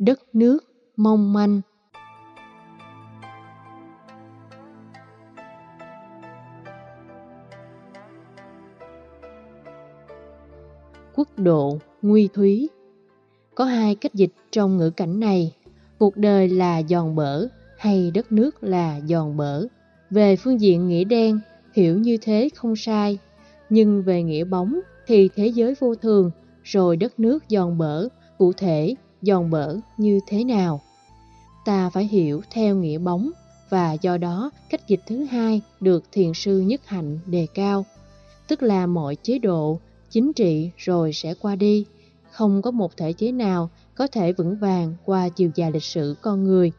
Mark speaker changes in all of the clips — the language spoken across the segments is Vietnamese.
Speaker 1: đất nước mong manh. Quốc độ nguy thúy Có hai cách dịch trong ngữ cảnh này, cuộc đời là giòn bở hay đất nước là giòn bở. Về phương diện nghĩa đen, hiểu như thế không sai, nhưng về nghĩa bóng thì thế giới vô thường, rồi đất nước giòn bở, cụ thể giòn bở như thế nào. Ta phải hiểu theo nghĩa bóng và do đó cách dịch thứ hai được thiền sư nhất hạnh đề cao, tức là mọi chế độ, chính trị rồi sẽ qua đi, không có một thể chế nào có thể vững vàng qua chiều dài lịch sử con người.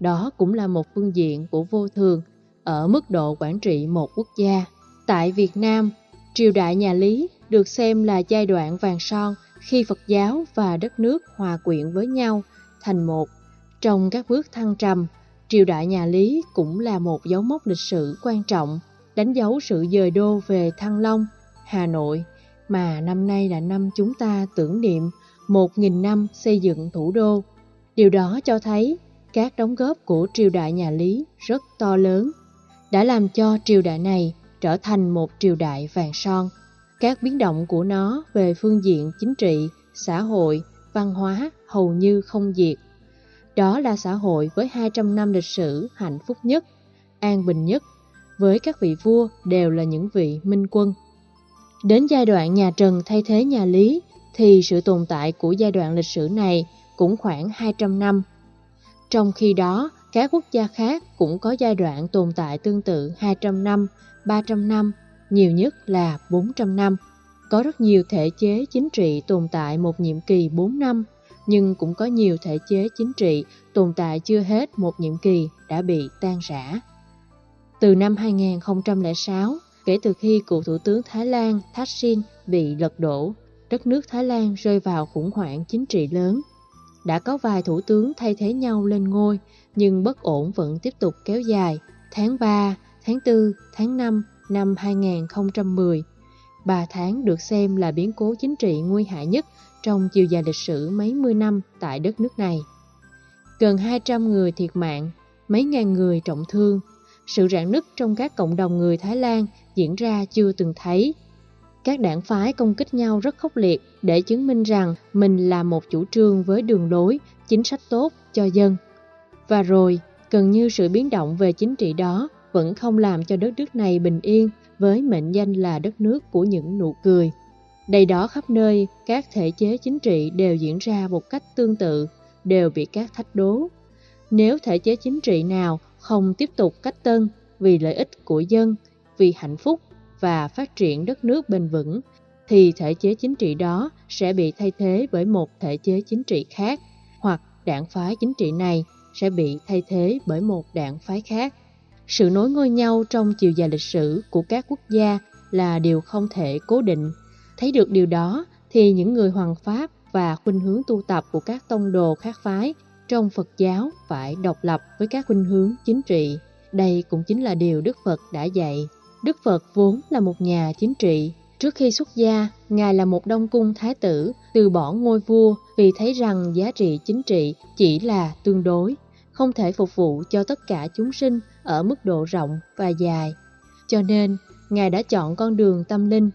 Speaker 1: Đó cũng là một phương diện của vô thường ở mức độ quản trị một quốc gia. Tại Việt Nam, triều đại nhà Lý được xem là giai đoạn vàng son khi Phật giáo và đất nước hòa quyện với nhau thành một. Trong các bước thăng trầm, triều đại nhà Lý cũng là một dấu mốc lịch sử quan trọng, đánh dấu sự dời đô về Thăng Long, Hà Nội, mà năm nay là năm chúng ta tưởng niệm 1.000 năm xây dựng thủ đô. Điều đó cho thấy các đóng góp của triều đại nhà Lý rất to lớn, đã làm cho triều đại này trở thành một triều đại vàng son. Các biến động của nó về phương diện chính trị, xã hội, văn hóa hầu như không diệt. Đó là xã hội với 200 năm lịch sử hạnh phúc nhất, an bình nhất, với các vị vua đều là những vị minh quân. Đến giai đoạn nhà Trần thay thế nhà Lý thì sự tồn tại của giai đoạn lịch sử này cũng khoảng 200 năm. Trong khi đó, các quốc gia khác cũng có giai đoạn tồn tại tương tự 200 năm, 300 năm nhiều nhất là 400 năm. Có rất nhiều thể chế chính trị tồn tại một nhiệm kỳ 4 năm, nhưng cũng có nhiều thể chế chính trị tồn tại chưa hết một nhiệm kỳ đã bị tan rã. Từ năm 2006, kể từ khi cựu Thủ tướng Thái Lan Thaksin bị lật đổ, đất nước Thái Lan rơi vào khủng hoảng chính trị lớn. Đã có vài thủ tướng thay thế nhau lên ngôi, nhưng bất ổn vẫn tiếp tục kéo dài. Tháng 3, tháng 4, tháng 5 năm 2010. Ba tháng được xem là biến cố chính trị nguy hại nhất trong chiều dài lịch sử mấy mươi năm tại đất nước này. Gần 200 người thiệt mạng, mấy ngàn người trọng thương. Sự rạn nứt trong các cộng đồng người Thái Lan diễn ra chưa từng thấy. Các đảng phái công kích nhau rất khốc liệt để chứng minh rằng mình là một chủ trương với đường lối, chính sách tốt cho dân. Và rồi, gần như sự biến động về chính trị đó vẫn không làm cho đất nước này bình yên với mệnh danh là đất nước của những nụ cười. Đây đó khắp nơi, các thể chế chính trị đều diễn ra một cách tương tự, đều bị các thách đố. Nếu thể chế chính trị nào không tiếp tục cách tân vì lợi ích của dân, vì hạnh phúc và phát triển đất nước bền vững, thì thể chế chính trị đó sẽ bị thay thế bởi một thể chế chính trị khác, hoặc đảng phái chính trị này sẽ bị thay thế bởi một đảng phái khác. Sự nối ngôi nhau trong chiều dài lịch sử của các quốc gia là điều không thể cố định. Thấy được điều đó thì những người hoàng pháp và khuynh hướng tu tập của các tông đồ khác phái trong Phật giáo phải độc lập với các khuynh hướng chính trị. Đây cũng chính là điều Đức Phật đã dạy. Đức Phật vốn là một nhà chính trị. Trước khi xuất gia, Ngài là một đông cung thái tử, từ bỏ ngôi vua vì thấy rằng giá trị chính trị chỉ là tương đối, không thể phục vụ cho tất cả chúng sinh ở mức độ rộng và dài. Cho nên, Ngài đã chọn con đường tâm linh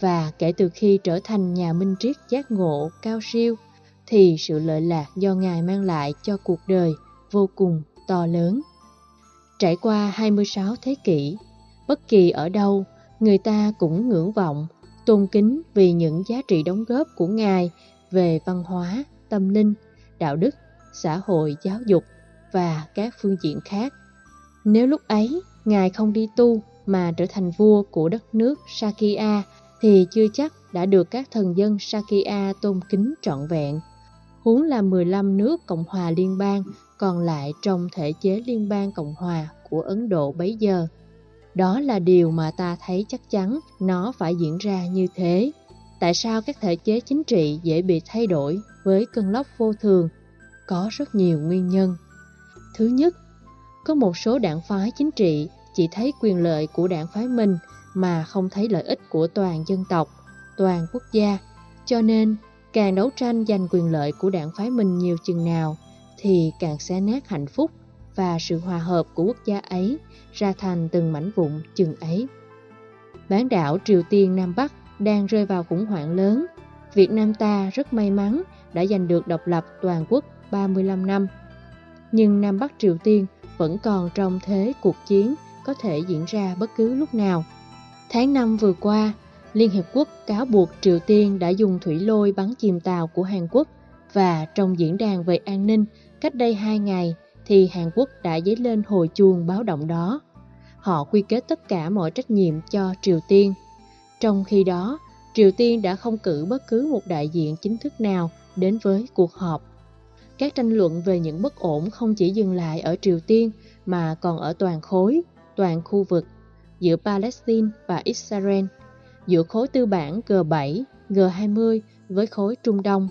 Speaker 1: và kể từ khi trở thành nhà minh triết giác ngộ cao siêu thì sự lợi lạc do Ngài mang lại cho cuộc đời vô cùng to lớn. Trải qua 26 thế kỷ, bất kỳ ở đâu, người ta cũng ngưỡng vọng, tôn kính vì những giá trị đóng góp của Ngài về văn hóa, tâm linh, đạo đức, xã hội, giáo dục và các phương diện khác. Nếu lúc ấy Ngài không đi tu mà trở thành vua của đất nước Sakya thì chưa chắc đã được các thần dân Sakya tôn kính trọn vẹn. Huống là 15 nước Cộng hòa Liên bang còn lại trong thể chế Liên bang Cộng hòa của Ấn Độ bấy giờ. Đó là điều mà ta thấy chắc chắn nó phải diễn ra như thế. Tại sao các thể chế chính trị dễ bị thay đổi với cơn lốc vô thường? Có rất nhiều nguyên nhân. Thứ nhất, có một số đảng phái chính trị chỉ thấy quyền lợi của đảng phái mình mà không thấy lợi ích của toàn dân tộc, toàn quốc gia. Cho nên, càng đấu tranh giành quyền lợi của đảng phái mình nhiều chừng nào, thì càng xé nát hạnh phúc và sự hòa hợp của quốc gia ấy ra thành từng mảnh vụn chừng ấy. Bán đảo Triều Tiên Nam Bắc đang rơi vào khủng hoảng lớn. Việt Nam ta rất may mắn đã giành được độc lập toàn quốc 35 năm. Nhưng Nam Bắc Triều Tiên vẫn còn trong thế cuộc chiến có thể diễn ra bất cứ lúc nào. Tháng 5 vừa qua, Liên Hiệp Quốc cáo buộc Triều Tiên đã dùng thủy lôi bắn chìm tàu của Hàn Quốc và trong diễn đàn về an ninh cách đây 2 ngày thì Hàn Quốc đã dấy lên hồi chuông báo động đó. Họ quy kết tất cả mọi trách nhiệm cho Triều Tiên. Trong khi đó, Triều Tiên đã không cử bất cứ một đại diện chính thức nào đến với cuộc họp. Các tranh luận về những bất ổn không chỉ dừng lại ở Triều Tiên mà còn ở toàn khối, toàn khu vực, giữa Palestine và Israel, giữa khối tư bản G7, G20 với khối Trung Đông,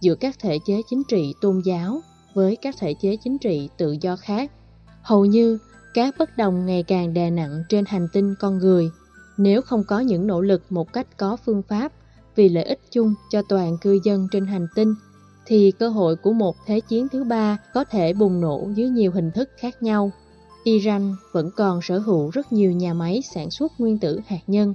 Speaker 1: giữa các thể chế chính trị tôn giáo với các thể chế chính trị tự do khác. Hầu như các bất đồng ngày càng đè nặng trên hành tinh con người. Nếu không có những nỗ lực một cách có phương pháp vì lợi ích chung cho toàn cư dân trên hành tinh, thì cơ hội của một thế chiến thứ ba có thể bùng nổ dưới nhiều hình thức khác nhau. Iran vẫn còn sở hữu rất nhiều nhà máy sản xuất nguyên tử hạt nhân.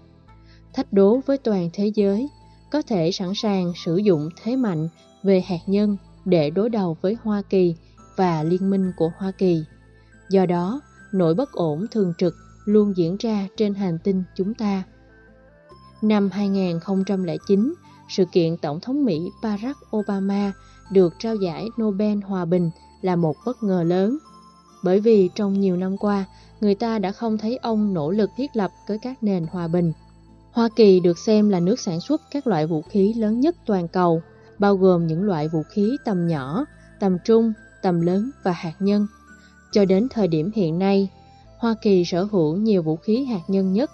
Speaker 1: Thách đố với toàn thế giới, có thể sẵn sàng sử dụng thế mạnh về hạt nhân để đối đầu với Hoa Kỳ và liên minh của Hoa Kỳ. Do đó, nỗi bất ổn thường trực luôn diễn ra trên hành tinh chúng ta. Năm 2009, sự kiện Tổng thống Mỹ Barack Obama được trao giải Nobel Hòa Bình là một bất ngờ lớn. Bởi vì trong nhiều năm qua, người ta đã không thấy ông nỗ lực thiết lập với các nền hòa bình. Hoa Kỳ được xem là nước sản xuất các loại vũ khí lớn nhất toàn cầu, bao gồm những loại vũ khí tầm nhỏ, tầm trung, tầm lớn và hạt nhân. Cho đến thời điểm hiện nay, Hoa Kỳ sở hữu nhiều vũ khí hạt nhân nhất.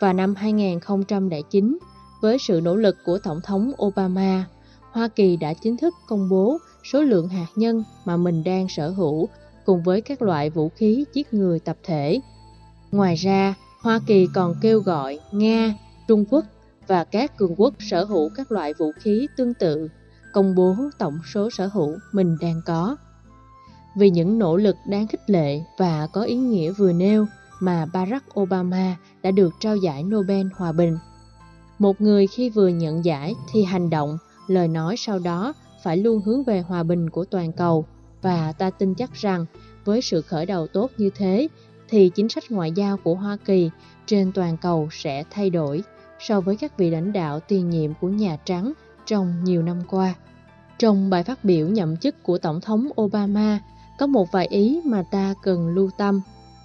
Speaker 1: Và năm 2009, với sự nỗ lực của Tổng thống Obama, Hoa Kỳ đã chính thức công bố số lượng hạt nhân mà mình đang sở hữu cùng với các loại vũ khí giết người tập thể. Ngoài ra, Hoa Kỳ còn kêu gọi Nga, Trung Quốc và các cường quốc sở hữu các loại vũ khí tương tự công bố tổng số sở hữu mình đang có. Vì những nỗ lực đáng khích lệ và có ý nghĩa vừa nêu mà Barack Obama đã được trao giải Nobel Hòa Bình. Một người khi vừa nhận giải thì hành động, lời nói sau đó phải luôn hướng về hòa bình của toàn cầu và ta tin chắc rằng với sự khởi đầu tốt như thế thì chính sách ngoại giao của Hoa Kỳ trên toàn cầu sẽ thay đổi so với các vị lãnh đạo tiền nhiệm của Nhà Trắng trong nhiều năm qua. Trong bài phát biểu nhậm chức của Tổng thống Obama, có một vài ý mà ta cần lưu tâm.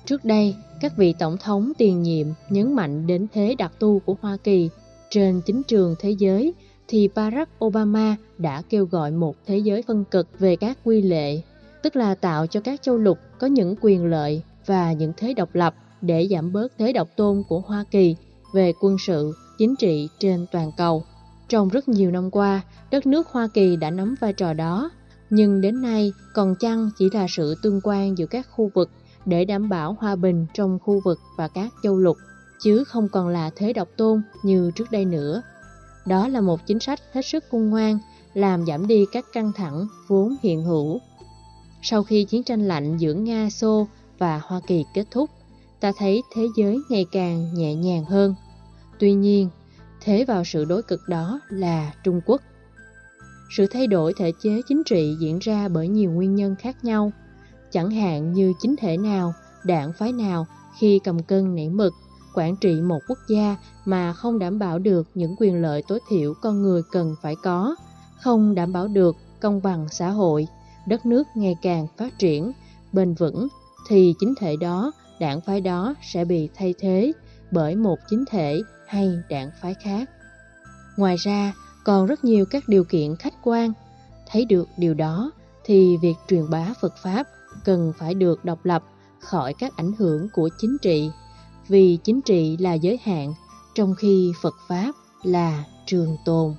Speaker 1: Trước đây, các vị tổng thống tiền nhiệm nhấn mạnh đến thế đặc tu của Hoa Kỳ trên chính trường thế giới, thì Barack Obama đã kêu gọi một thế giới phân cực về các quy lệ, tức là tạo cho các châu lục có những quyền lợi và những thế độc lập để giảm bớt thế độc tôn của Hoa Kỳ về quân sự, chính trị trên toàn cầu. Trong rất nhiều năm qua, đất nước Hoa Kỳ đã nắm vai trò đó, nhưng đến nay còn chăng chỉ là sự tương quan giữa các khu vực để đảm bảo hòa bình trong khu vực và các châu lục, chứ không còn là thế độc tôn như trước đây nữa. Đó là một chính sách hết sức cung ngoan, làm giảm đi các căng thẳng vốn hiện hữu. Sau khi chiến tranh lạnh giữa Nga, Xô và Hoa Kỳ kết thúc, ta thấy thế giới ngày càng nhẹ nhàng hơn. Tuy nhiên, thế vào sự đối cực đó là Trung Quốc. Sự thay đổi thể chế chính trị diễn ra bởi nhiều nguyên nhân khác nhau, chẳng hạn như chính thể nào, đảng phái nào khi cầm cân nảy mực, quản trị một quốc gia mà không đảm bảo được những quyền lợi tối thiểu con người cần phải có, không đảm bảo được công bằng xã hội, đất nước ngày càng phát triển, bền vững, thì chính thể đó, đảng phái đó sẽ bị thay thế bởi một chính thể hay đảng phái khác. Ngoài ra, còn rất nhiều các điều kiện khách quan. Thấy được điều đó thì việc truyền bá Phật Pháp cần phải được độc lập khỏi các ảnh hưởng của chính trị, vì chính trị là giới hạn, trong khi Phật Pháp là trường tồn.